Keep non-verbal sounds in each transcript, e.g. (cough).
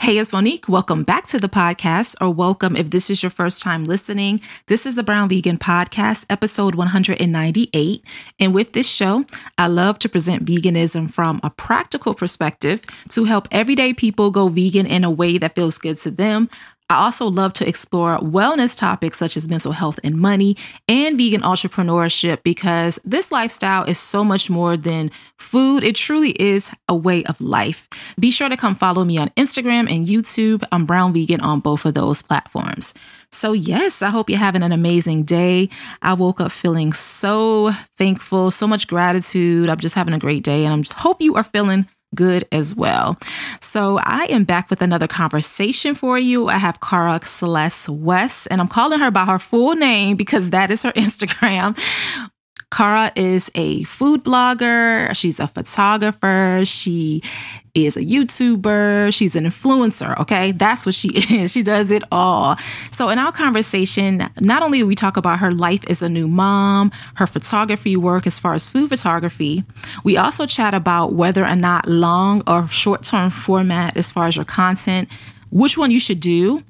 Hey, it's Monique. Welcome back to the podcast, or welcome if this is your first time listening. This is the Brown Vegan Podcast, episode 198. And with this show, I love to present veganism from a practical perspective to help everyday people go vegan in a way that feels good to them. I also love to explore wellness topics such as mental health and money and vegan entrepreneurship because this lifestyle is so much more than food. It truly is a way of life. Be sure to come follow me on Instagram and YouTube. I'm Brown Vegan on both of those platforms. So, yes, I hope you're having an amazing day. I woke up feeling so thankful, so much gratitude. I'm just having a great day, and I just hope you are feeling good as well. So I am back with another conversation for you. I have Cara Celeste West, and I'm calling her by her full name because that is her (laughs) Instagram. Cara is a food blogger. She's a photographer. She is a YouTuber. She's an influencer. Okay. That's what she (laughs) is. She does it all. So, in our conversation, not only do we talk about her life as a new mom, her photography work as far as food photography, we also chat about whether or not long or short term format as far as your content, which one you should do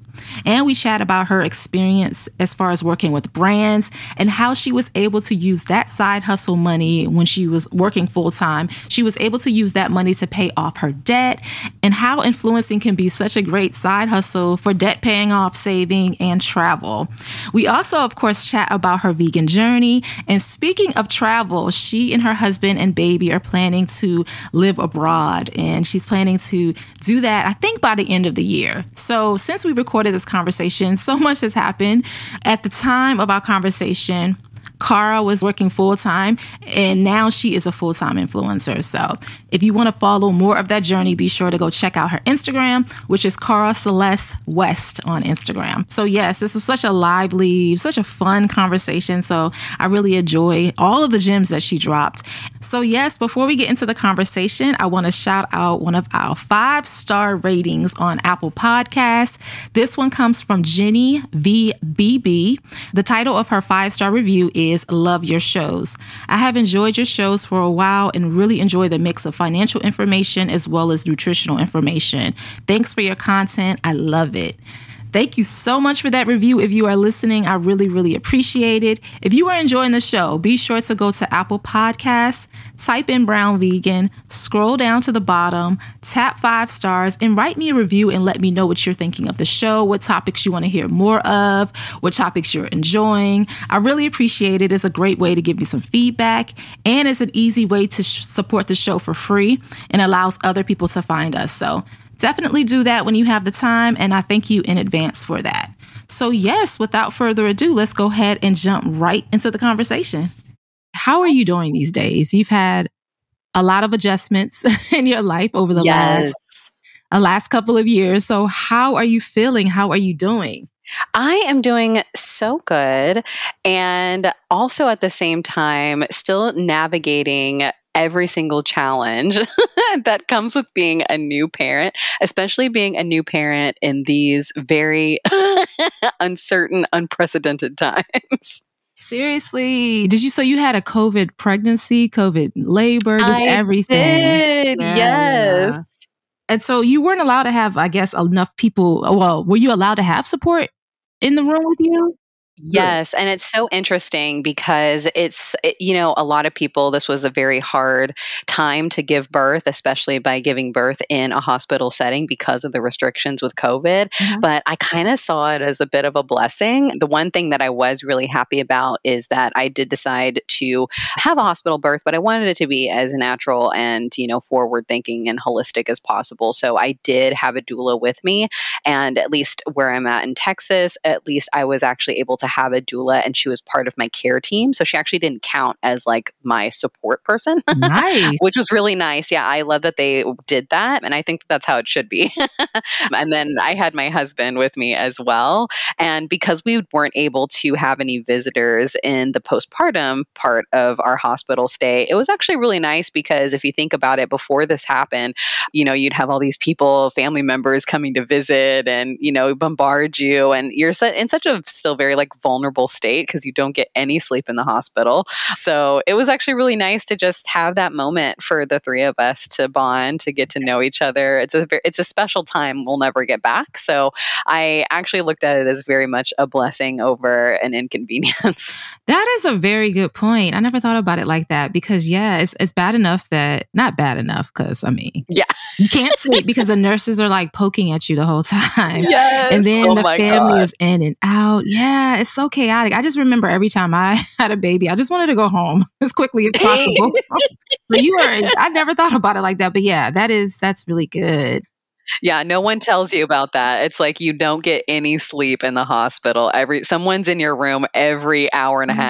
and we chat about her experience as far as working with brands and how she was able to use that side hustle money when she was working full time. She was able to use that money to pay off her debt and how influencing can be such a great side hustle for debt paying off, saving, and travel. We also, of course, chat about her vegan journey. And speaking of travel, she and her husband and baby are planning to live abroad and she's planning to do that, I think, by the end of the year. So since we recorded recorded this conversation, so much has happened. At the time of our conversation, Cara was working full time and now she is a full time influencer. So if you want to follow more of that journey, be sure to go check out her Instagram, which is Cara Celeste West on Instagram. So yes, this was such a lively, such a fun conversation. So I really enjoy all of the gems that she dropped. So yes, before we get into the conversation, I want to shout out one of our five star ratings on Apple Podcasts. This one comes from Jenny VBB. The title of her five star review is Love Your Shows. I have enjoyed your shows for a while and really enjoy the mix of financial information as well as nutritional information. Thanks for your content. I love it. Thank you so much for that review. If you are listening, I really, really appreciate it. If you are enjoying the show, be sure to go to Apple Podcasts, type in Brown Vegan, scroll down to the bottom, tap five stars, and write me a review and let me know what you're thinking of the show, what topics you want to hear more of, what topics you're enjoying. I really appreciate it. It's a great way to give me some feedback, and it's an easy way to sh- support the show for free and allows other people to find us. So definitely do that when you have the time. And I thank you in advance for that. So, yes, without further ado, let's go ahead and jump right into the conversation. How are you doing these days? You've had a lot of adjustments (laughs) in your life over the yes. last a last couple of years. So, how are you feeling? How are you doing? I am doing so good. And also at the same time, still navigating every single challenge (laughs) that comes with being a new parent, especially being a new parent in these very (laughs) uncertain, unprecedented times. Seriously, did you? So you had a COVID pregnancy, COVID labor, just I everything. Did yeah, yes. And so you weren't allowed to have, I guess, enough people. Well, were you allowed to have support in the room with you? Yes. And it's so interesting because it's, it, you know, a lot of people, this was a very hard time to give birth, especially by giving birth in a hospital setting because of the restrictions with COVID. Mm-hmm. But I kind of saw it as a bit of a blessing. The one thing that I was really happy about is that I did decide to have a hospital birth, but I wanted it to be as natural and, you know, forward thinking and holistic as possible. So I did have a doula with me. And at least where I'm at in Texas, at least I was actually able to have a doula and she was part of my care team. So she actually didn't count as like my support person, nice. (laughs) which was really nice. Yeah, I love that they did that. And I think that's how it should be. (laughs) and then I had my husband with me as well. And because we weren't able to have any visitors in the postpartum part of our hospital stay, it was actually really nice because if you think about it, before this happened, you know, you'd have all these people, family members coming to visit and, you know, bombard you. And you're in such a still very like vulnerable state because you don't get any sleep in the hospital. So it was actually really nice to just have that moment for the three of us to bond, to get to know each other. It's a, it's a special time we'll never get back. So I actually looked at it as very much a blessing over an inconvenience. (laughs) That is a very good point. I never thought about it like that because, yeah, it's, it's bad enough that, not bad enough because, I mean, yeah, you can't sleep because the nurses are like poking at you the whole time. (laughs) Yes. And then oh the family God. is in and out. Yeah, it's so chaotic. I just remember every time I (laughs) had a baby, I just wanted to go home (laughs) as quickly as possible. (laughs) so you are, I never thought about it like that. But yeah, that is, that's really good. Yeah, no one tells you about that. It's like you don't get any sleep in the hospital. Every someone's in your room every hour and a mm-hmm.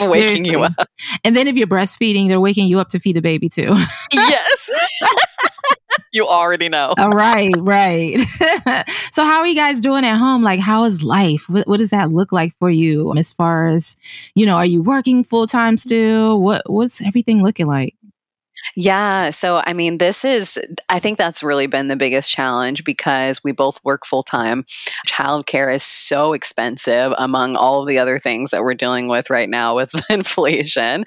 half waking you up. And then if you're breastfeeding, they're waking you up to feed the baby too. yes. You already know. All right, right. (laughs) so, how are you guys doing at home? Like, how is life? What, what does that look like for you as far as, you know, are you working full time still? What What's everything looking like? Yeah. So, I mean, this is, I think that's really been the biggest challenge because we both work full time. Childcare is so expensive among all of the other things that we're dealing with right now with (laughs) inflation.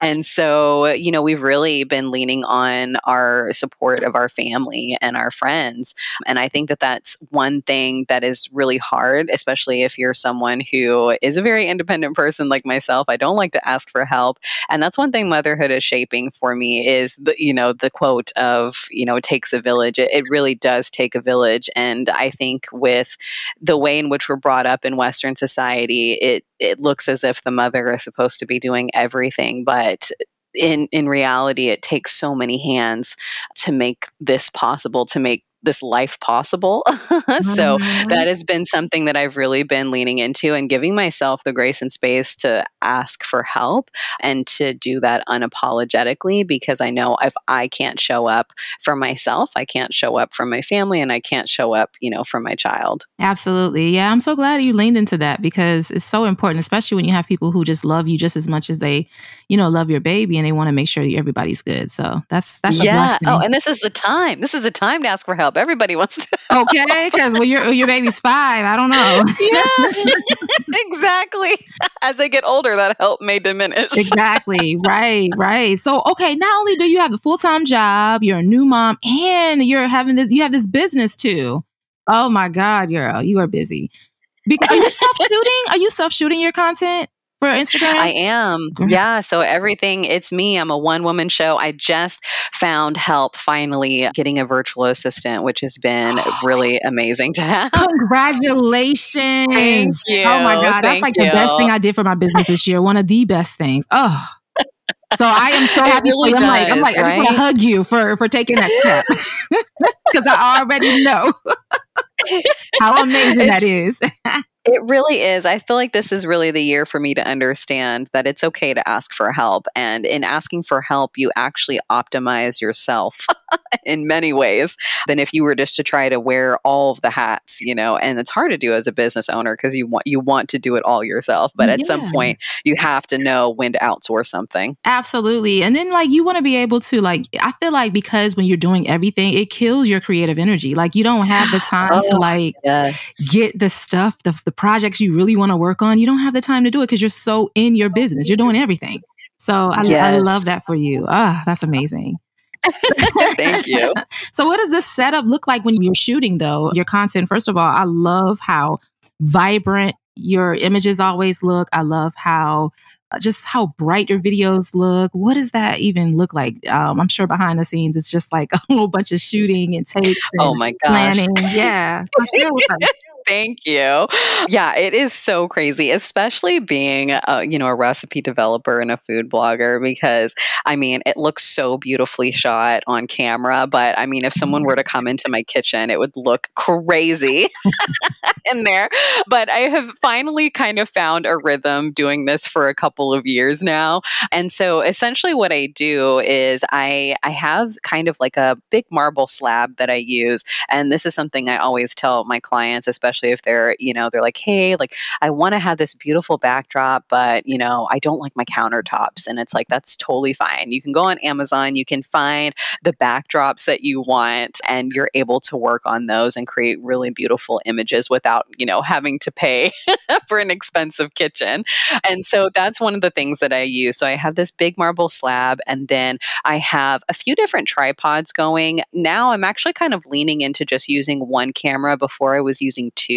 And so, you know, we've really been leaning on our support of our family and our friends. And I think that that's one thing that is really hard, especially if you're someone who is a very independent person like myself. I don't like to ask for help. And that's one thing motherhood is shaping for me is the you know the quote of you know it takes a village. It, it really does take a village. And i think with the way in which we're brought up in western society it it looks as if the mother is supposed to be doing everything. But in in reality it takes so many hands to make this possible to make this life possible. (laughs) so Mhm. that has been something that I've really been leaning into and giving myself the grace and space to ask for help and to do that unapologetically because I know if I can't show up for myself, I can't show up for my family and I can't show up, you know, for my child. Absolutely. Yeah, I'm so glad you leaned into that because it's so important, especially when you have people who just love you just as much as they, you know, love your baby and they want to make sure that everybody's good. So that's that's a yeah. Oh, and this is the time. This is the time to ask for help. Everybody wants to. (laughs) okay, because when your your baby's five, I don't know. (laughs) yeah, (laughs) exactly. As they get older, that help may diminish. exactly. Right. Right. So, okay. Not only do you have the full time job, you're a new mom, and you're having this. You have this business too. Oh my God, girl, you are busy. Because are you self shooting? Are you self shooting your content for Instagram? I am. Great. Yeah. So everything, it's me. I'm a one woman show. I just found help finally getting a virtual assistant, which has been (gasps) really amazing to have. Congratulations. Thank you. Oh my God. That's Thank like the best thing I did for my business this year. One of the best things. Oh. So I am so happy really for you. I'm like, I'm like, I just want to hug you for for taking that step. (laughs) Because I already know (laughs) (laughs) how amazing that is. It really is. I feel like this is really the year for me to understand that it's okay to ask for help. And in asking for help, you actually optimize yourself (laughs) in many ways than if you were just to try to wear all of the hats, you know. And it's hard to do as a business owner because you want you want to do it all yourself. But at Yeah. some point you have to know when to outsource something. Absolutely. And then like you want to be able to like I feel like because when you're doing everything, it kills your creative energy. Like you don't have the (gasps) time to Oh, like Yes. get the stuff, the, the projects you really want to work on. You don't have the time to do it because you're so in your business. You're doing everything. So I, I love that for you. Ah, that's amazing. (laughs) Thank you. (laughs) So what does this setup look like when you're shooting though? Your content, first of all, I love how vibrant your images always look. I love how uh, just how bright your videos look. What does that even look like? Um, I'm sure behind the scenes it's just like (laughs) a whole bunch of shooting and takes and Oh my gosh. planning. Yeah. Thank you. Yeah, it is so crazy, especially being a, you know a recipe developer and a food blogger because I mean it looks so beautifully shot on camera, but I mean if someone were to come into my kitchen, it would look crazy (laughs) in there. But I have finally kind of found a rhythm doing this for a couple of years now. And so essentially what I do is I I have kind of like a big marble slab that I use. And this is something I always tell my clients, especially if they're, you know, they're like, hey, like I want to have this beautiful backdrop, but you know, I don't like my countertops. And it's like that's totally fine. You can go on Amazon, you can find the backdrops that you want, and you're able to work on those and create really beautiful images without, you know, having to pay (laughs) for an expensive kitchen. And so that's one of the things that I use. So I have this big marble slab, and then I have a few different tripods going. Now I'm actually kind of leaning into just using one camera before I was using two.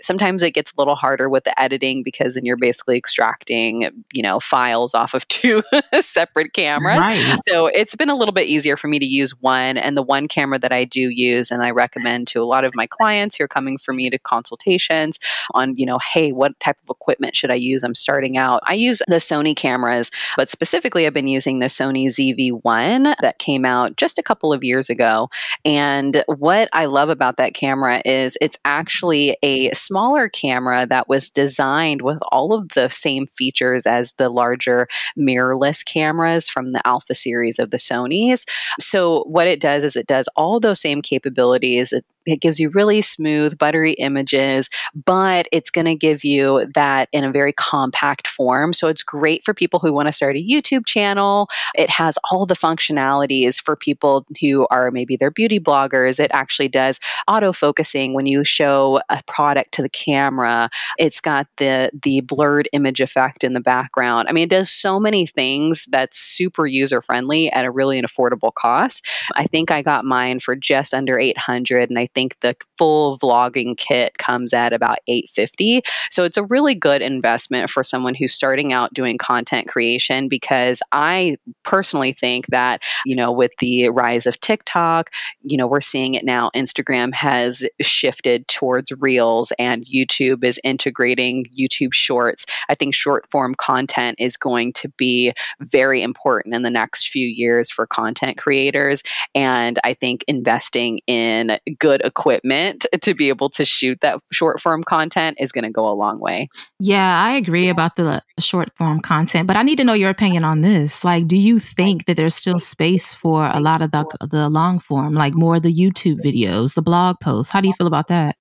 Sometimes it gets a little harder with the editing because then you're basically extracting, you know, files off of (laughs) two separate cameras. Right. So it's been a little bit easier for me to use one. And the one camera that I do use and I recommend to a lot of my clients who are coming for me to consultations on, you know, hey, what type of equipment should I use? I'm starting out. I use the Sony cameras, but specifically I've been using the Sony ZV1 that came out just a couple of years ago. And what I love about that camera is it's actually a smaller camera that was designed with all of the same features as the larger mirrorless cameras from the Alpha series of the Sonys. So, what it does is it does all those same capabilities. It it gives you really smooth, buttery images, but it's going to give you that in a very compact form. So it's great for people who want to start a YouTube channel. It has all the functionalities for people who are maybe they're beauty bloggers. It actually does auto focusing when you show a product to the camera. It's got the the blurred image effect in the background. I mean, it does so many things that's super user friendly at a really an affordable cost. I think I got mine for just under 800 and I think the full vlogging kit comes at about 850. So it's a really good investment for someone who's starting out doing content creation because I personally think that, you know, with the rise of TikTok, you know, we're seeing it now. Instagram has shifted towards reels and YouTube is integrating YouTube shorts. I think short form content is going to be very important in the next few years for content creators. And I think investing in good equipment to be able to shoot that short form content is going to go a long way. Yeah, I agree about the short form content, but I need to know your opinion on this. Like, do you think that there's still space for a lot of the the long form, like more the YouTube videos, the blog posts? How do you feel about that?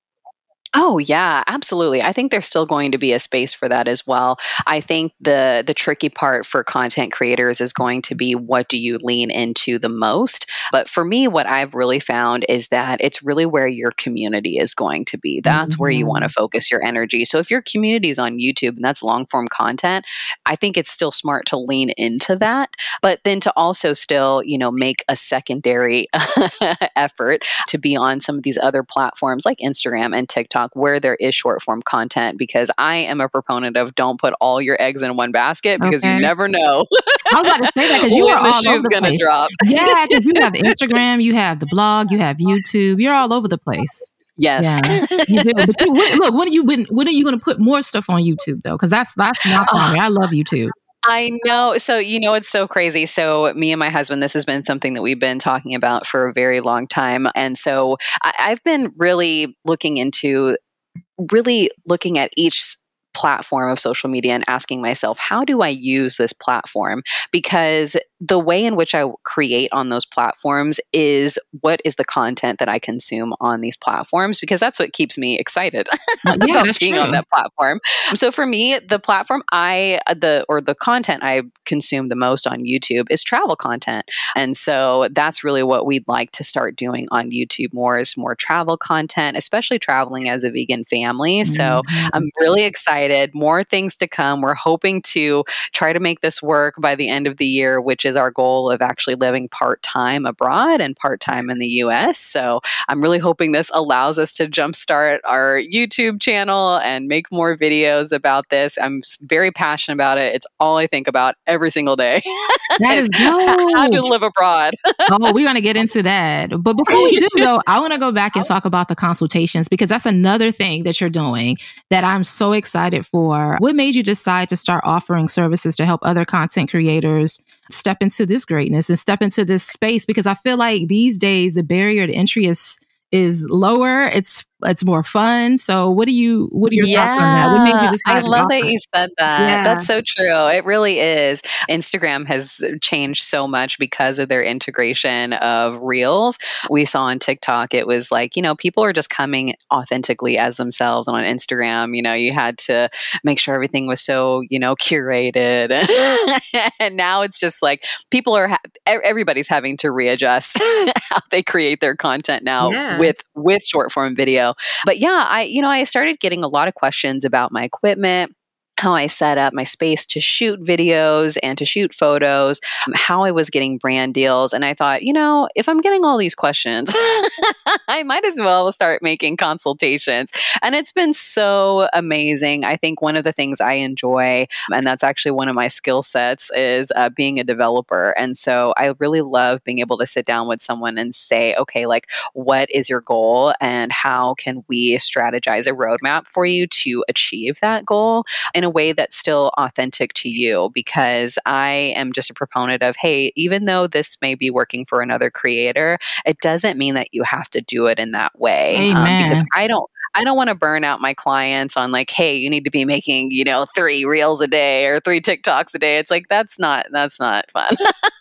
Oh yeah, absolutely. I think there's still going to be a space for that as well. I think the the tricky part for content creators is going to be what do you lean into the most? But for me what I've really found is that it's really where your community is going to be. That's mm-hmm. where you want to mm-hmm. focus your energy. So if your community is on YouTube and that's long form content, I think it's still smart to lean into that, but then to also still, you know, make a secondary (laughs) effort to be on some of these other platforms like Instagram and TikTok TikTok where there is short form content because I am a proponent of don't put all your eggs in one basket because okay. you never know. I was about to say that because you (laughs) are the all shoe's over gonna drop. yeah, because you have (laughs) Instagram, you have the blog, you have YouTube, you're all over the place. Yes. Yeah. you do. But you, look, when are you when, when are you going to put more stuff on YouTube though? Because that's that's not funny. (laughs) I love YouTube. I know. So, you know, it's so crazy. So, me and my husband, this has been something that we've been talking about for a very long time. And so, I, I've been really looking into really looking at each platform of social media and asking myself, how do I use this platform? Because the way in which I create on those platforms is what is the content that I consume on these platforms because that's what keeps me excited (laughs) uh, yeah, about being true. on that platform. So for me, the platform I uh, the or the content I consume the most on YouTube is travel content. And so that's really what we'd like to start doing on YouTube more is more travel content, especially traveling as a vegan family. So mm-hmm. I'm really excited. More things to come. We're hoping to try to make this work by the end of the year, which is our goal of actually living part time abroad and part time in the US. So I'm really hoping this allows us to jumpstart our YouTube channel and make more videos about this. I'm very passionate about it. It's all I think about every single day. (laughs) That is dope. (laughs) How to live abroad. (laughs) oh, we're going to get into that. But before we do, though, I want to go back and talk about the consultations because that's another thing that you're doing that I'm so excited for. What made you decide to start offering services to help other content creators step into this greatness and step into this space because I feel like these days the barrier to entry is is lower. It's it's more fun. So what do you what are your yeah, thoughts on that? What made you decide? I love that you said that. Yeah. That's so true. It really is. Instagram has changed so much because of their integration of reels. We saw on TikTok it was like, you know, people are just coming authentically as themselves on Instagram. You know, you had to make sure everything was so, you know, curated. (laughs) and now it's just like people are ha- everybody's having to readjust (laughs) how they create their content now yeah. with with short form video but yeah, I, you know, I started getting a lot of questions about my equipment how I set up my space to shoot videos and to shoot photos, um, how I was getting brand deals. And I thought, you know, if I'm getting all these questions, (laughs) (laughs) I might as well start making consultations. And it's been so amazing. I think one of the things I enjoy, and that's actually one of my skill sets, is uh, being a developer. And so I really love being able to sit down with someone and say, okay, like, what is your goal and how can we strategize a roadmap for you to achieve that goal? In a way that's still authentic to you because I am just a proponent of, hey, even though this may be working for another creator, it doesn't mean that you have to do it in that way. Um, because I don't I don't want to burn out my clients on like, hey, you need to be making, you know, three reels a day or three TikToks a day. It's like that's not that's not fun.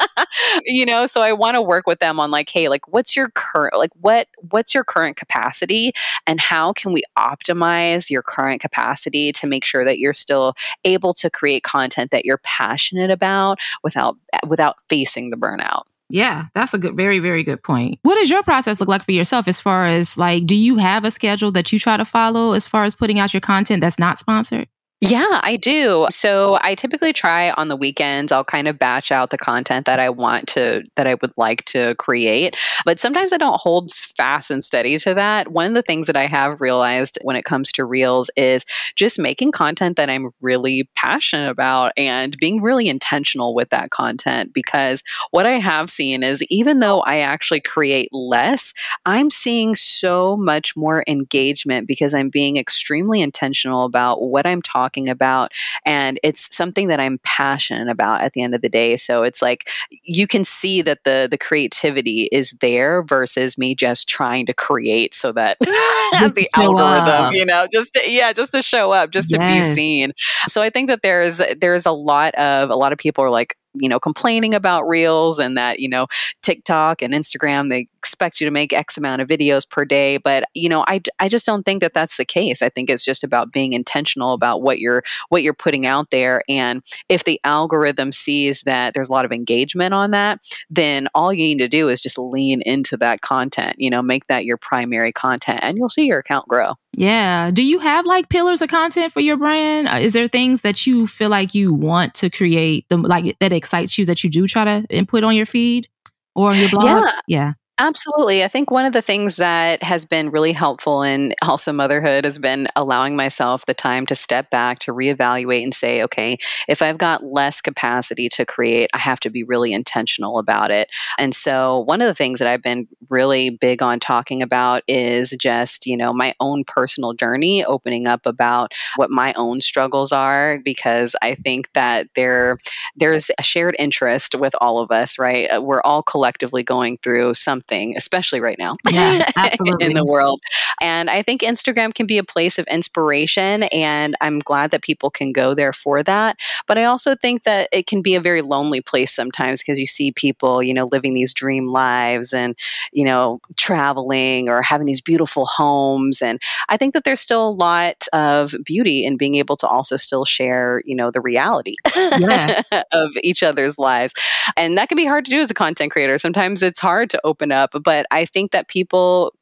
(laughs) you know, so I want to work with them on like, hey, like what's your current like what what's your current capacity and how can we optimize your current capacity to make sure that you're still able to create content that you're passionate about without without facing the burnout. Yeah, that's a good, very, very good point. What does your process look like for yourself as far as like, do you have a schedule that you try to follow as far as putting out your content that's not sponsored? Yeah, I do. So I typically try on the weekends, I'll kind of batch out the content that I want to, that I would like to create. But sometimes I don't hold fast and steady to that. One of the things that I have realized when it comes to Reels is just making content that I'm really passionate about and being really intentional with that content. Because what I have seen is even though I actually create less, I'm seeing so much more engagement because I'm being extremely intentional about what I'm talking talking about. And it's something that I'm passionate about at the end of the day. So it's like you can see that the the creativity is there versus me just trying to create so that (laughs) (laughs) the algorithm, up. you know, just to, yeah, just to show up, just yes. to be seen. So I think that there's there's a lot of a lot of people are like you know, complaining about reels and that, you know, TikTok and Instagram, they expect you to make X amount of videos per day. But, you know, I, I just don't think that that's the case. I think it's just about being intentional about what you're, what you're putting out there. And if the algorithm sees that there's a lot of engagement on that, then all you need to do is just lean into that content, you know, make that your primary content and you'll see your account grow. Yeah. Do you have like pillars of content for your brand? Uh, is there things that you feel like you want to create, the, like that excites you that you do try to input on your feed or on your blog? Yeah. Yeah. Absolutely. I think one of the things that has been really helpful in also motherhood has been allowing myself the time to step back, to reevaluate and say, okay, if I've got less capacity to create, I have to be really intentional about it. And so one of the things that I've been really big on talking about is just, you know, my own personal journey, opening up about what my own struggles are, because I think that there there's a shared interest with all of us, right? Uh, we're all collectively going through something something, especially right now yeah, (laughs) in the world. And I think Instagram can be a place of inspiration, and I'm glad that people can go there for that. But I also think that it can be a very lonely place sometimes because you see people, you know, living these dream lives and, you know, traveling or having these beautiful homes. And I think that there's still a lot of beauty in being able to also still share, you know, the reality yeah. (laughs) of each other's lives. And that can be hard to do as a content creator. Sometimes it's hard to open up, but I think that people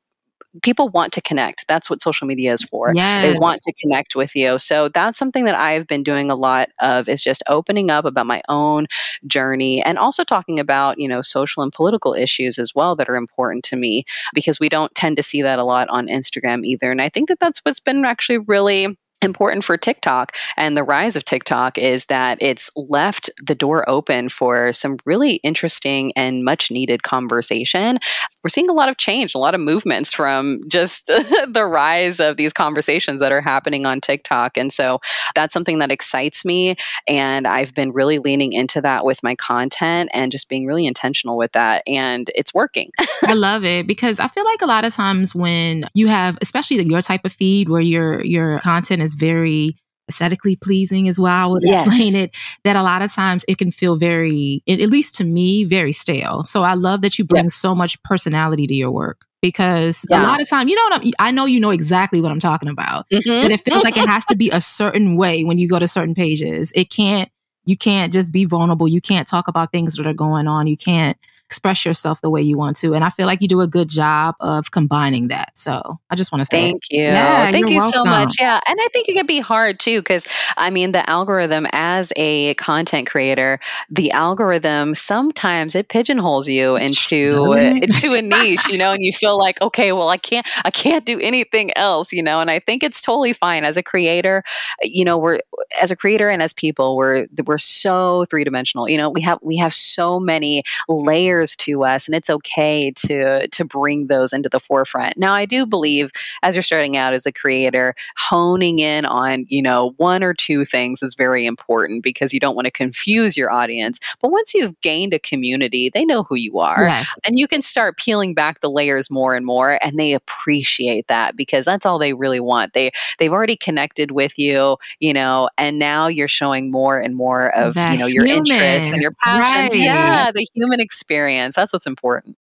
people want to connect. That's what social media is for. Yes. They want to connect with you. So that's something that I've been doing a lot of is just opening up about my own journey and also talking about, you know, social and political issues as well that are important to me because we don't tend to see that a lot on Instagram either. And I think that that's what's been actually really important for TikTok and the rise of TikTok is that it's left the door open for some really interesting and much needed conversation. We're seeing a lot of change, a lot of movements from just (laughs) the rise of these conversations that are happening on TikTok. And so that's something that excites me. And I've been really leaning into that with my content and just being really intentional with that. And it's working. (laughs) I love it because I feel like a lot of times when you have, especially your type of feed where your your content is very aesthetically pleasing as well. I would (laughs) yes. explain it that a lot of times it can feel very, at least to me, very stale. So I love that you bring so much personality to your work because yeah. a lot of time, you know what I'm, I know you know exactly what I'm talking about. Mm-hmm. That it feels like it has to be a (laughs) certain way when you go to certain pages. It can't, you can't just be vulnerable. You can't talk about things that are going on. You can't express yourself the way you want to. And I feel like you do a good job of combining that. So I just want to say thank you. Yeah, thank you welcome. so much. Yeah. And I think it can be hard too, because I mean, the algorithm as a content creator, the algorithm sometimes it pigeonholes you into (laughs) into a niche, you know, and you feel like, okay, well, I can't I can't do anything else, you know. And I think it's totally fine as a creator. You know, we're as a creator and as people, we're we're so three dimensional. You know, we have we have so many layers to us and it's okay to to bring those into the forefront now i do believe as you're starting out as a creator honing in on you know one or two things is very important because you don't want to confuse your audience but once you've gained a community they know who you are yes. and you can start peeling back the layers more and more and they appreciate that because that's all they really want they they've already connected with you you know and now you're showing more and more of that you know your human. interests and your passions right. yeah the human experience experience. That's what's important.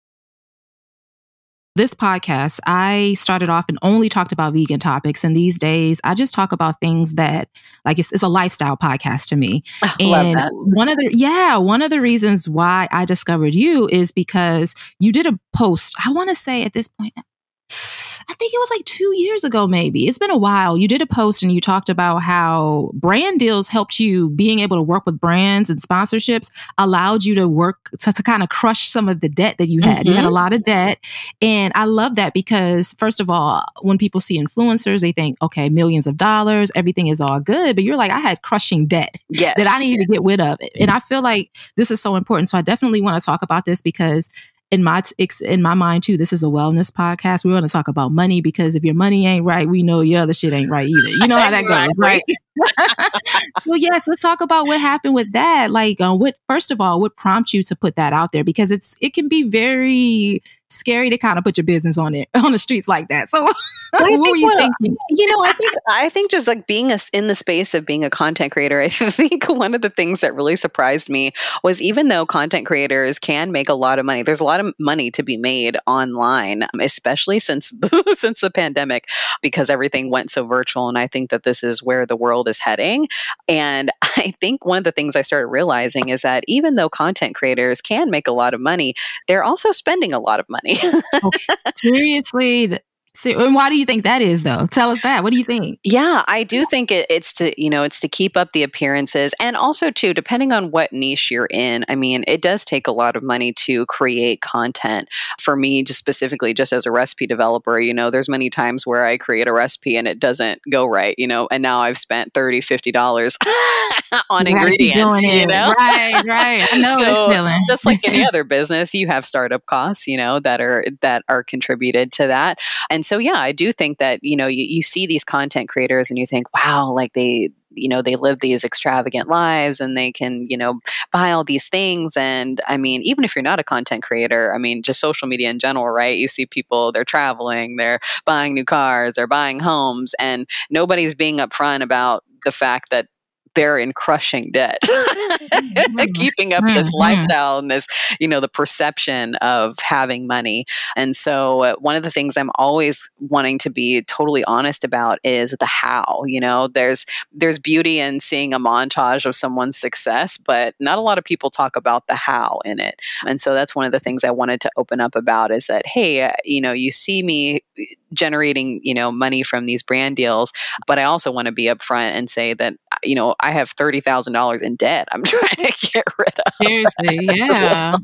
This podcast, I started off and only talked about vegan topics. And these days, I just talk about things that, like, it's, it's a lifestyle podcast to me. (laughs) and one of the, yeah, one of the reasons why I discovered you is because you did a post, I want to say at this point, I think it was like two years ago, maybe. It's been a while. You did a post and you talked about how brand deals helped you being able to work with brands and sponsorships allowed you to work to, to kind of crush some of the debt that you had. Mm-hmm. You had a mm-hmm. lot of debt. And I love that because, first of all, when people see influencers, they think, okay, millions of dollars, everything is all good. But you're like, I had crushing debt yes. that I needed to get rid of. And I feel like this is so important. So I definitely want to talk about this because in my in my mind too, this is a wellness podcast. We're going to talk about money because if your money ain't right, we know your other shit ain't right either. You know how that goes, right? (laughs) so yes, let's talk about what happened with that. Like, uh, what first of all, what prompted you to put that out there? Because it's it can be very scary to kind of put your business on it (laughs) on the streets like that. So, (laughs) what were you what, uh, thinking? You know, I think I think just like being a, in the space of being a content creator, (laughs) I think one of the things that really surprised me was even though content creators can make a lot of money, there's a lot of money to be made online, um, especially since (laughs) since the pandemic, because everything went so virtual. And I think that this is where the world is heading. And (laughs) I think one of the things I started realizing is that even though content creators can make a lot of money, they're also spending a lot of money oh, money. okay. Seriously, and why do you think that is, though? Tell us that. What do you think? Yeah, I do think it, it's to you know it's to keep up the appearances, and also too depending on what niche you're in. I mean, it does take a lot of money to create content. For me, just specifically, just as a recipe developer, you know, there's many times where I create a recipe and it doesn't go right, you know, and now I've spent 30 50 dollars (laughs) on you ingredients. You know, right, right. I know so, just like any (laughs) other business, you have startup costs, you know, that are that are contributed to that, and and so yeah i do think that you know you, you see these content creators and you think wow like they you know they live these extravagant lives and they can you know buy all these things. And i mean even if you're not a content creator i mean just social media in general right? You see people they're traveling they're buying new cars they're buying homes and nobody's being upfront about the fact that they're in crushing debt, (laughs) mm-hmm. (laughs) keeping up mm-hmm. this lifestyle and this, you know, the perception of having money. And so, uh, one of the things I'm always wanting to be totally honest about is the how. You know, there's there's beauty in seeing a montage of someone's success, but not a lot of people talk about the how in it. And so, that's one of the things I wanted to open up about is that, hey, uh, you know, you see me generating you know money from these brand deals but i also want to be upfront and say that uh, you know i have $30000 in debt i'm (laughs) trying to get rid of seriously yeah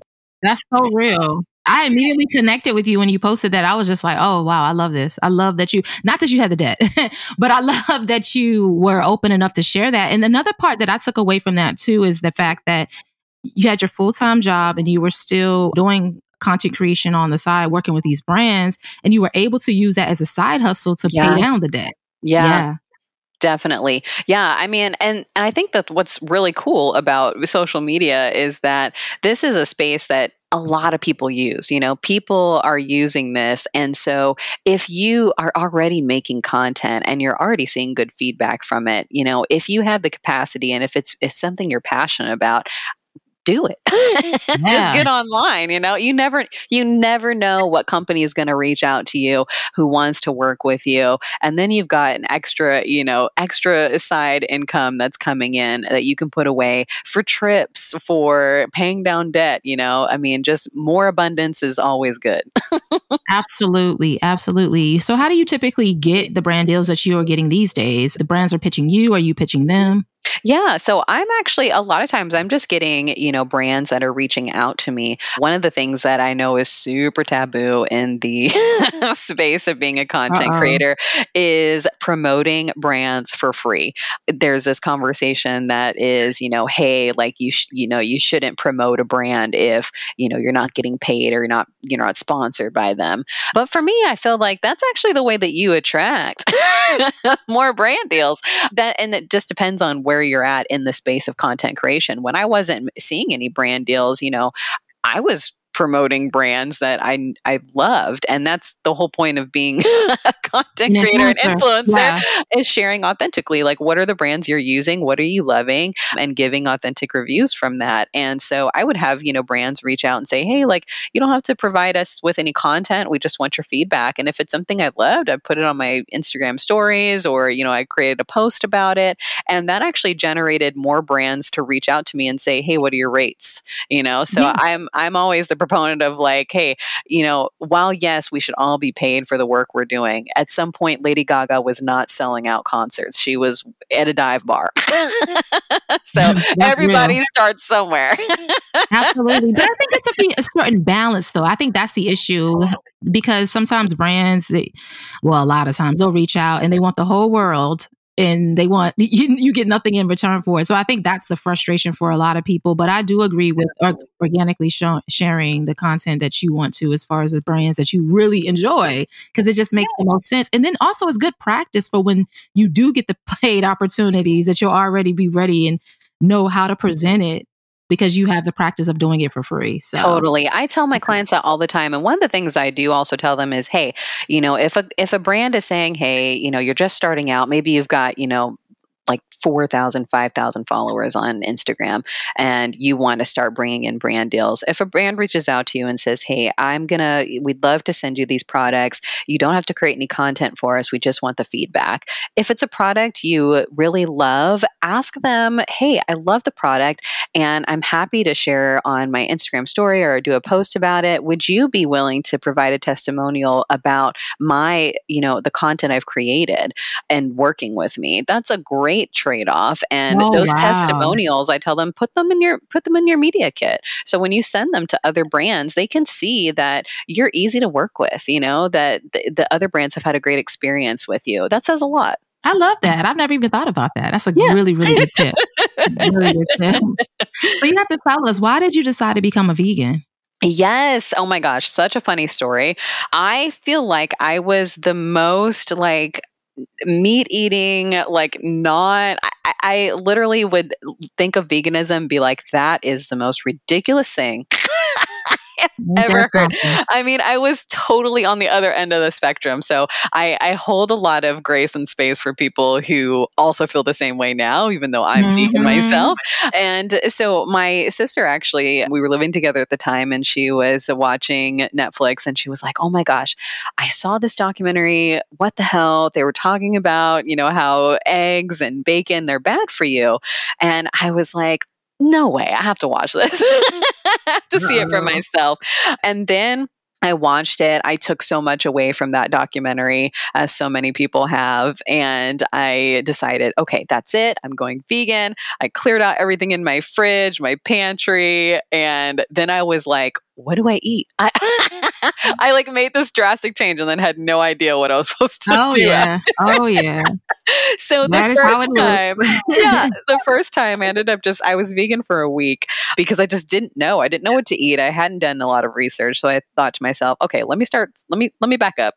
that's so real I immediately connected with you when you posted that. I was just like, oh, wow, I love this. I love that you, not that you had the debt, (laughs) but I love that you were open enough to share that. And another part that I took away from that too is the fact that you had your full time job and you were still doing content creation on the side, working with these brands, and you were able to use that as a side hustle to yeah. pay down the debt. Yeah. yeah. Definitely. Yeah. I mean, and, and I think that what's really cool about social media is that this is a space that a lot of people use. You know, people are using this. And so if you are already making content and you're already seeing good feedback from it, you know, if you have the capacity and if it's, it's something you're passionate about, do it. Mm, mm. yeah. Just get online, you know. You never you never know what company is going to reach out to you who wants to work with you. And then you've got an extra, you know, extra side income that's coming in that you can put away for trips, for paying down debt, you know. I mean, just more abundance is always good. (laughs) absolutely, absolutely. So how do you typically get the brand deals that you are getting these days? The brands are pitching you, are you pitching them? Yeah. So I'm actually, a lot of times, I'm just getting, you know, brands that are reaching out to me. One of the things that I know is super taboo in the (laughs) space of being a content Uh-oh. creator is promoting brands for free. There's this conversation that is, you know, hey, like you, sh- you know, you shouldn't promote a brand if, you know, you're not getting paid or you're not, you're not sponsored by them. But for me, I feel like that's actually the way that you attract (laughs) more brand deals. That, and it just depends on where you're at in the space of content creation. When I wasn't seeing any brand deals, you know, I was promoting brands that I I loved, and that's the whole point of being (laughs) a content an creator and influencer yeah. is sharing authentically. Like, what are the brands you're using? What are you loving? And giving authentic reviews from that. And so I would have you know brands reach out and say, hey, like you don't have to provide us with any content. We just want your feedback. And if it's something I loved, I put it on my Instagram stories, or you know I created a post about it, and that actually generated more brands to reach out to me and say, hey, what are your rates? You know, so yeah. I'm I'm always the proponent of like, hey, you know, while yes, we should all be paid for the work we're doing, at some point, Lady Gaga was not selling out concerts. She was at a dive bar. (laughs) so everybody real. starts somewhere. (laughs) Absolutely. But I think it's a, a certain balance, though. I think that's the issue because sometimes brands, they, well, a lot of times they'll reach out and they want the whole world and they want (laughs) you, you get nothing in return for it. So I think that's the frustration for a lot of people. But I do agree with or, organically sh- sharing the content that you want to, as far as the brands that you really enjoy, because it just makes the most sense. And then also it's good practice for when you do get the (laughs) paid opportunities that you'll already be ready and know how to present it because you have the practice of doing it for free. So. Totally. I tell my clients that all the time. And one of the things I do also tell them is, hey, you know, if a if a brand is saying, hey, you know, you're just starting out, maybe you've got, you know, like 4,000, 5,000 followers on Instagram and you want to start bringing in brand deals, if a brand reaches out to you and says, Hey, I'm going to, we'd love to send you these products. You don't have to create any content for us. We just want the feedback. If it's a product you really love, ask them, Hey, I love the product and I'm happy to share on my Instagram story or do a post about it. Would you be willing to provide a testimonial about my, you know, the content I've created and working with me? That's a great trade off. And oh, those wow. testimonials, I tell them, put them in your put them in your media kit. So when you send them to other brands, they can see that you're easy to work with, you know, that the, the other brands have had a great experience with you. That says a lot. I love that. I've never even thought about that. That's a yeah. really, really good tip. (laughs) really good tip. So you have to tell us why did you decide to become a vegan? Yes. Oh my gosh, such a funny story. I feel like I was the most like meat eating, like not, I, I, literally would think of veganism, be like, that is the most ridiculous thing (laughs) ever heard. I mean, I was totally on the other end of the spectrum. So I, I, hold a lot of grace and space for people who also feel the same way now, even though I'm mm-hmm. vegan myself. And so my sister actually, we were living together at the time and she was watching Netflix and she was like, oh my gosh, I saw this documentary. What the hell? They were talking about, you know, how eggs and bacon, they're bad for you. And I was like, no way, I have to watch this. (laughs) I have to see it for myself. And then I watched it. I took so much away from that documentary, as so many people have. And I decided, okay, that's it. I'm going vegan. I cleared out everything in my fridge, my pantry. And then I was like, what do I eat? I, (laughs) I like made this drastic change and then had no idea what I was supposed to oh, do. Yeah. Oh yeah. (laughs) so That the first time, (laughs) yeah, the first time I ended up just I was vegan for a week because I just didn't know. I didn't know what to eat. I hadn't done a lot of research, so I thought to myself, okay, let me start. Let me let me back up.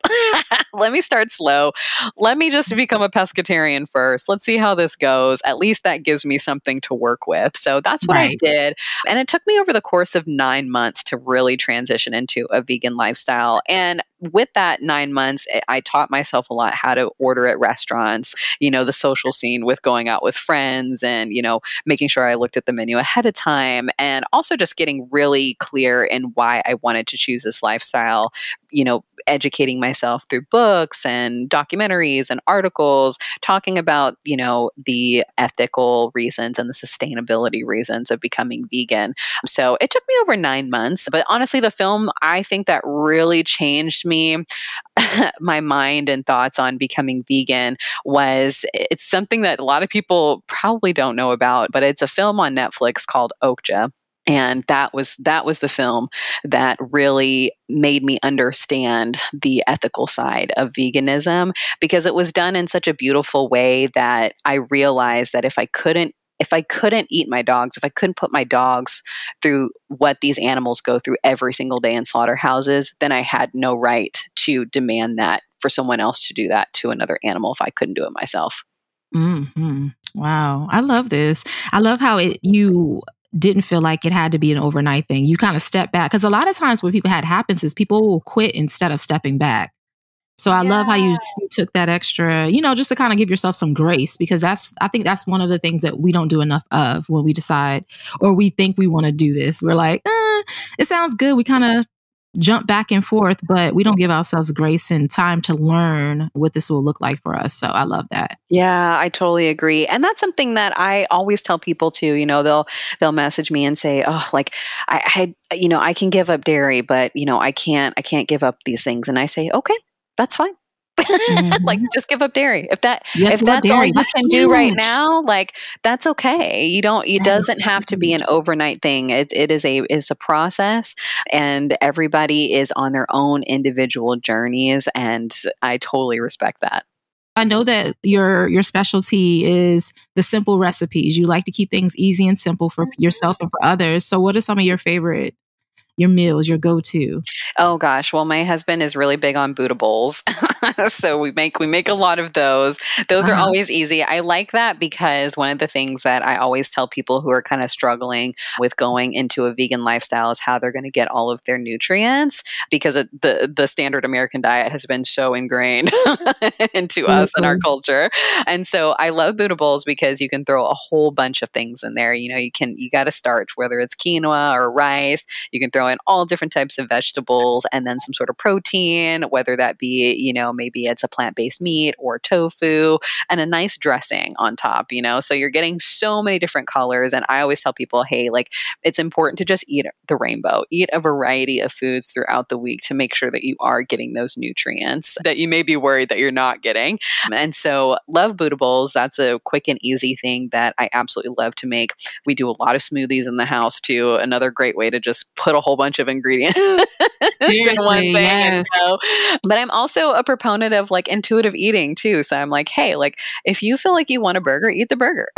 let me start slow. Let me just become a pescatarian first. Let's see how this goes. At least that gives me something to work with. So that's what I did. And it took me over the course of nine months to really transition into a vegan lifestyle. And with that nine months, I- I taught myself a lot how to order at restaurants, you know, the social scene with going out with friends and, you know, making sure I looked at the menu ahead of time and also just getting really clear in why I wanted to choose this lifestyle, you know, educating myself through books and documentaries and articles talking about, you know, the ethical reasons and the sustainability reasons of becoming vegan. So it took me over nine months. But honestly, the film, I think that really changed me, (laughs) my mind and thoughts on becoming vegan was it's something that a lot of people probably don't know about, but it's a film on Netflix called Okja. And that was that was the film that really made me understand the ethical side of veganism because it was done in such a beautiful way that I realized that if I couldn't if I couldn't eat my dogs, if I couldn't put my dogs through what these animals go through every single day in slaughterhouses, then I had no right to demand that for someone else to do that to another animal if I couldn't do it myself. hmm Wow, I love this. I love how it you didn't feel like it had to be an overnight thing. You kind of step back because a lot of times what people had happens is people will quit instead of stepping back. So I love how you, you took that extra, you know, just to kind of give yourself some grace because that's I think that's one of the things that we don't do enough of when we decide or we think we want to do this. We're like, eh, it sounds good. We kind of jump back and forth, but we don't give ourselves grace and time to learn what this will look like for us. So I love that. Yeah, I totally agree. And that's something that I always tell people too, you know, they'll they'll message me and say, "Oh, like I I you know, I can give up dairy, but you know, I can't I can't give up these things." And I say, "Okay, that's fine." (laughs) like mm-hmm. just give up dairy. If that have if that's all you can do right now, like that's okay. You don't it That doesn't have to be an overnight thing. It it is a is a process and everybody is on their own individual journeys and I totally respect that. I know that your your specialty is the simple recipes. You like to keep things easy and simple for yourself mm-hmm. and for others. So what are some of your favorite your meals, your go-to? Oh gosh, well my husband is really big on Buddha bowls. (laughs) so we make we make a lot of those. Those are Uh-huh. always easy. I like that because one of the things that I always tell people who are kind of struggling with going into a vegan lifestyle is how they're going to get all of their nutrients because it, the the standard American diet has been so ingrained (laughs) into us and our Mhm. culture. And so I love Buddha bowls because you can throw a whole bunch of things in there. You know, you can you got to starch whether it's quinoa or rice. You can throw in all different types of vegetables and then some sort of protein, whether that be, you know, maybe it's a plant based meat or tofu and a nice dressing on top, you know? So you're getting so many different colors. And I always tell people, hey, like it's important to just eat the rainbow, eat a variety of foods throughout the week to make sure that you are getting those nutrients that you may be worried that you're not getting. And so, love bowls. That's a quick and easy thing that I absolutely love to make. We do a lot of smoothies in the house too. Another great way to just put a whole bunch of ingredients (laughs) in one thing. yes. go. But I'm also a proponent of like intuitive eating too. So I'm like, hey, like if you feel like you want a burger, eat the burger. (laughs)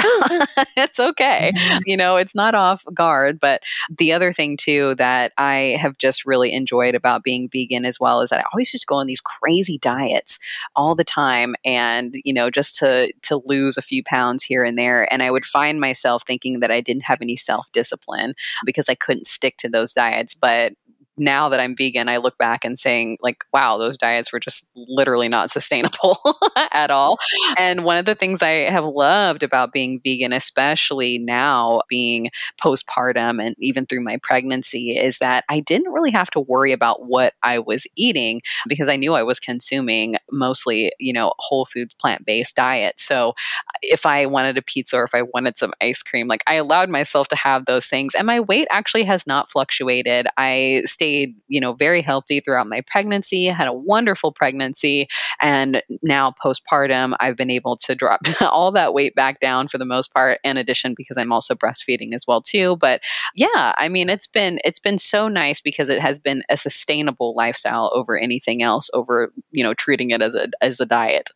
it's okay. Mhm. You know, it's not off guard. But the other thing too that I have just really enjoyed about being vegan as well is that I always just go on these crazy diets all the time and you know just to to lose a few pounds here and there and i would find myself thinking that i didn't have any self discipline because i couldn't stick to those diets but now that I'm vegan, I look back and saying, like, wow, those diets were just literally not sustainable (laughs) at all. And one of the things I have loved about being vegan, especially now being postpartum and even through my pregnancy, is that I didn't really have to worry about what I was eating because I knew I was consuming mostly, you know, whole foods, plant based diet. So if I wanted a pizza or if I wanted some ice cream, like I allowed myself to have those things. And my weight actually has not fluctuated. I stayed stayed, you know, very healthy throughout my pregnancy, had a wonderful pregnancy. And now postpartum, I've been able to drop (laughs) all that weight back down for the most part, in addition, because I'm also breastfeeding as well too. But yeah, I mean, it's been, it's been so nice because it has been a sustainable lifestyle over anything else, over, you know, treating it as a, as a diet.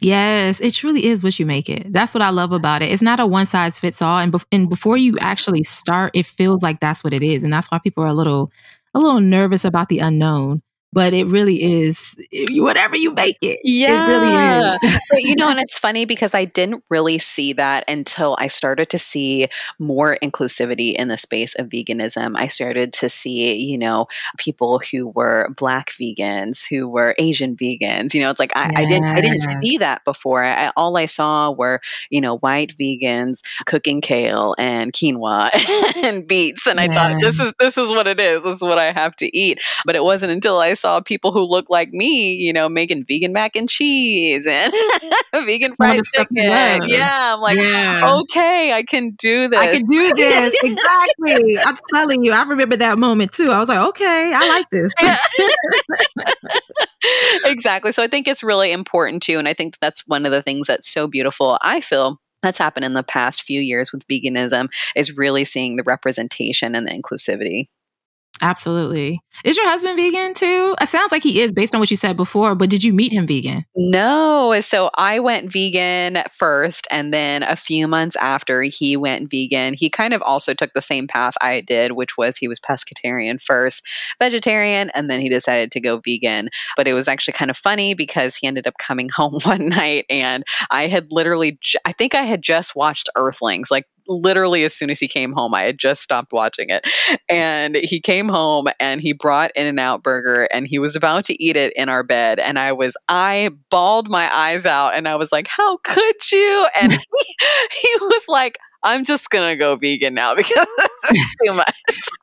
Yes, it truly is what you make it. That's what I love about it. It's not a one size fits all, and, be- and before you actually start, it feels like that's what it is, and that's why people are a little a little nervous about the unknown but it really is whatever you make it. Yeah. It really is. (laughs) but you know, and it's funny because I didn't really see that until I started to see more inclusivity in the space of veganism. I started to see, you know, people who were black vegans, who were Asian vegans. You know, it's like I, I didn't I didn't see that before. I, all I saw were, you know, white vegans cooking kale and quinoa (laughs) and beets. And I thought this is this is what it is. This is what I have to eat. But it wasn't until I saw people who look like me, you know, making vegan mac and cheese and (laughs) vegan fried chicken. Yeah, I'm like, yeah. okay, I can do this. I can do this. (laughs) exactly. I'm telling you, I remember that moment too. I was like, okay, I like this. (laughs) exactly. So I think it's really important too. And I think that's one of the things that's so beautiful. I feel that's happened in the past few years with veganism is really seeing the representation and the inclusivity. Absolutely. Is your husband vegan too? It sounds like he is based on what you said before, but did you meet him vegan? No. So I went vegan first, and then a few months after he went vegan, he kind of also took the same path I did, which was he was pescatarian first, vegetarian, and then he decided to go vegan. But it was actually kind of funny because he ended up coming (laughs) home one night, and I had literally, I think I had just watched Earthlings, like literally as soon as he came home. I had just stopped watching it. And he came home and he brought In N Out burger and he was about to eat it in our bed. And I was, I bawled my eyes out and I was like, How could you? And he, (laughs) he was like, I'm just gonna go vegan now because (laughs) this is too much.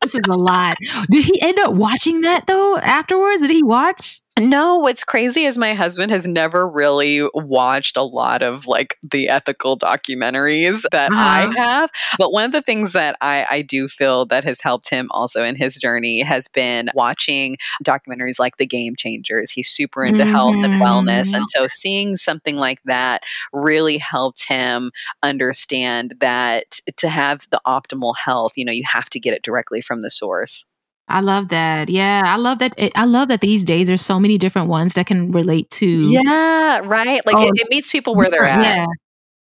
This is a lot. Did he end up watching that though afterwards? Did he watch? No, what's crazy is my husband has never really watched a lot of like the ethical documentaries that uh-huh. I have. But one of the things that I, I do feel that has helped him also in his journey has been watching documentaries like The Game Changers. He's super into mm-hmm. health and wellness. And mm-hmm. so seeing something like that really helped him understand that to have the optimal health, you know, you have to get it directly from the source. I love that. Yeah, I love that. Eh, I love that these days there's so many different ones that can relate to. Yeah, right. Like oh, it, it, meets people where they're at. Yeah.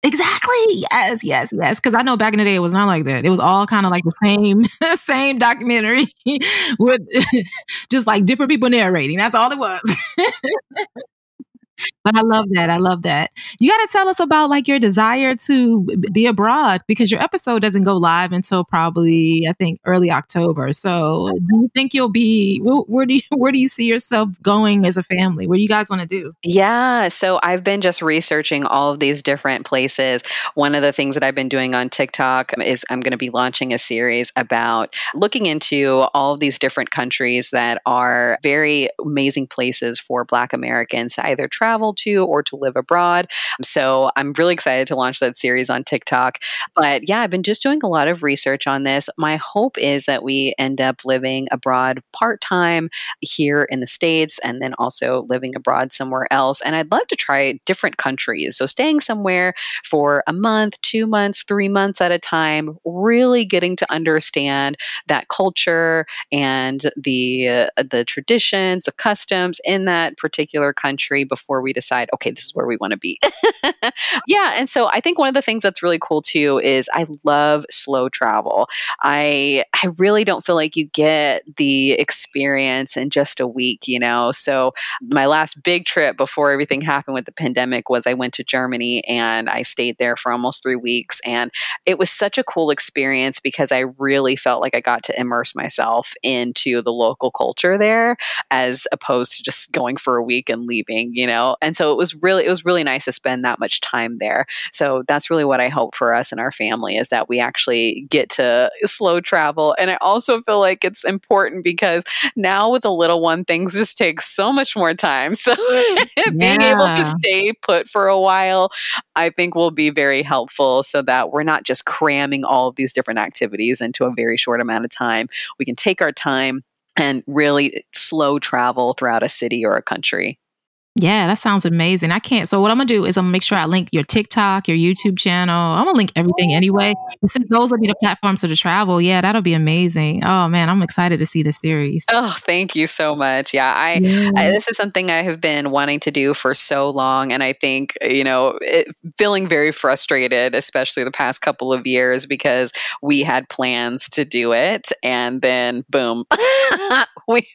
Exactly. Yes, yes, yes. Because I know back in the day it was not like that. It was all kind of like the same, (laughs) same documentary (laughs) with (laughs) just like different people narrating. That's all it was. But I love that. I love that. You got to tell us about like your desire to be abroad because your episode doesn't go live until probably I think early October. So, do you think you'll be where, where do you (laughs) where do you see yourself going as a family? Where do you guys want to do? Yeah, so I've been just researching all of these different places. One of the things that I've been doing on TikTok is I'm going to be launching a series about looking into all of these different countries that are very amazing places for Black Americans to either travel to or to live abroad. So I'm really excited to launch that series on TikTok. But yeah, I've been just doing a lot of research on this. My hope is that we end up living abroad part time here in the States and then also living abroad somewhere else. And I'd love to try different countries. So staying somewhere for a month, two months, three months at a time, really getting to understand that culture and the uh, the traditions, the customs in that particular country before we decide, okay, this is where we want to be. (laughs) yeah. And so I think one of the things that's really cool too is I love slow travel. I I really don't feel like you get the experience in just a week, you know. So my last big trip before everything happened with the pandemic was I went to Germany and I stayed there for almost three weeks. And it was such a cool experience because I really felt like I got to immerse myself into the local culture there as opposed to just going for a week and leaving, you know. And so it was really it was really nice to spend that much time there. So that's really what I hope for us and our family is that we actually get to slow travel. And I also feel like it's important because now with a little one, things just take so much more time. (laughs) So (gasps) being yeah. able to stay put for a while, I think will be very helpful so that we're not just cramming all of these different activities into a very short amount of time. We can take our time and really slow travel throughout a city or a country. Yeah, that sounds amazing. I can't. So what I'm gonna do is I'm gonna make sure I link your TikTok, your YouTube channel. I'm gonna link everything oh, anyway. And since those will be the platforms to travel, yeah, that'll be amazing. Oh man, I'm excited to see the series. Oh, thank you so much. Yeah, I, yeah. I this is something I have been wanting to do for so long, and I think you know, it, feeling very frustrated, especially the past couple of years, because we had plans to do it, and then boom, (laughs) we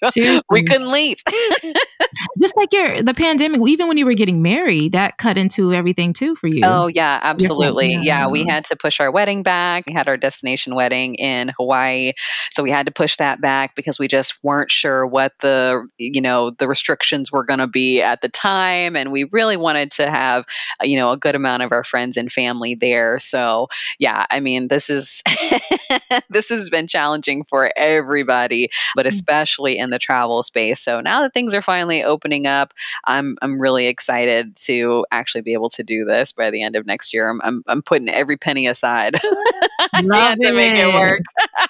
we couldn't leave. (laughs) Just like your the pandemic, even when you were getting married, that cut into everything too for you. Oh yeah, absolutely. Yeah, we had to push our wedding back. We had our destination wedding in Hawaii, so we had to push that back because we just weren't sure what the you know the restrictions were going to be at the time, and we really wanted to have you know a good amount of our friends and family there. So yeah, I mean this is (laughs) this has been challenging for everybody, but mm. especially in the travel space. So now that things are finally opening up, I'm I'm really excited to actually be able to do this by the end of next year. I'm I'm, I'm putting every penny aside (laughs) to make it work.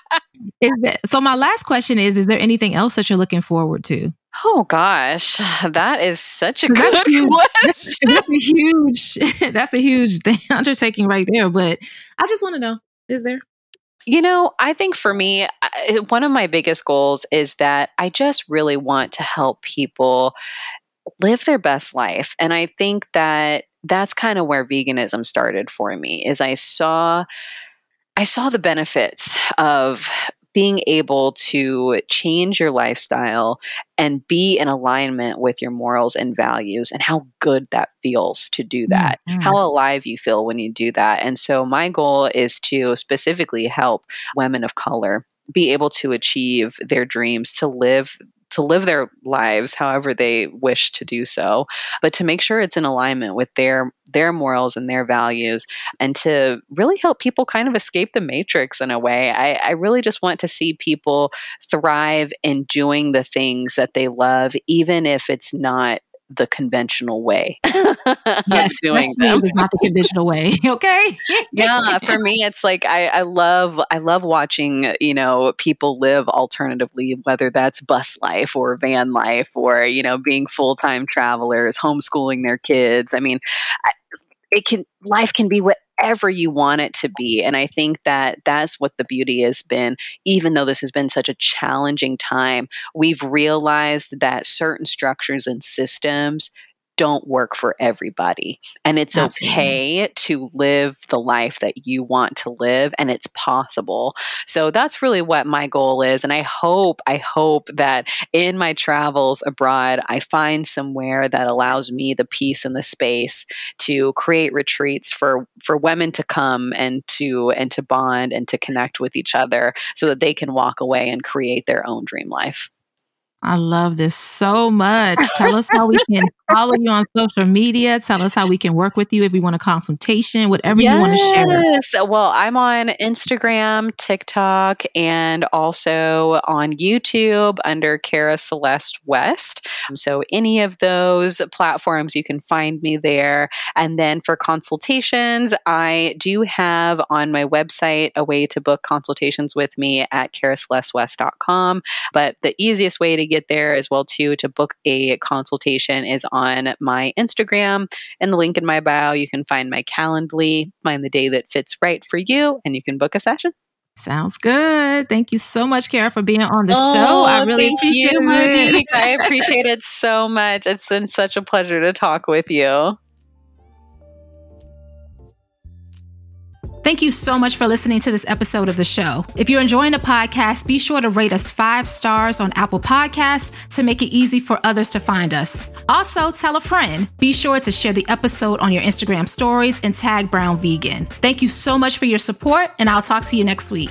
(laughs) is that, so my last question is is there anything else that you're looking forward to? Oh gosh, that is such a good (laughs) that's huge, question. That's a huge that's a huge thing, undertaking right there, but I just want to know is there you know, I think for me, one of my biggest goals is that I just really want to help people live their best life. And I think that that's kind of where veganism started for me is I saw I saw the benefits of being able to change your lifestyle and be in alignment with your morals and values and how good that feels to do that, mm-hmm. how alive you feel when you do that. And so, my goal is to specifically help women of color be able to achieve their dreams, to live to live their lives however they wish to do so, but to make sure it's in alignment with their their morals and their values, and to really help people kind of escape the matrix in a way. I, I really just want to see people thrive in doing the things that they love, even if it's not the conventional way (laughs) yes, doing them. is not the conventional way. (laughs) Okay. yeah. For me, it's like I, I love I love watching, you know, people live alternatively, whether that's bus life or van life or, you know, being full-time travelers, homeschooling their kids. I mean, I, it can life can be what whatever you want it to be. And I think that that's what the beauty has been. Even though this has been such a challenging time, we've realized that certain structures and systems don't work for everybody. And it's Absolutely. okay to live the life that you want to live and it's possible. So that's really what my goal is. And I hope, I hope that in my travels abroad, I find somewhere that allows me the peace and the space to create retreats for, for women to come and to, and to bond and to connect with each other so that they can walk away and create their own dream life. I love this so much. Tell us how we can follow you on social media. Tell us how we can work with you if we want a consultation, whatever yes. you want to share. Yes. Well, I'm on Instagram, TikTok, and also on YouTube under Kara Celeste West. Um, so, any of those platforms, you can find me there. And then for consultations, I do have on my website a way to book consultations with me at karacelestewest.com. But the easiest way to get there as well too to book a consultation is on my Instagram and the link in my bio. You can find my Calendly, find the day that fits right for you, and you can book a session. Sounds good. Thank you so much, Kara, for being on the oh, show. I really appreciate you, it. I appreciate it so much. It's been such a pleasure to talk with you. Thank you so much for listening to this episode of the show. If you're enjoying the podcast, be sure to rate us five stars on Apple Podcasts to make it easy for others to find us. Also, tell a friend. Be sure to share the episode on your Instagram stories and tag Brown Vegan. Thank you so much for your support, and I'll talk to you next week.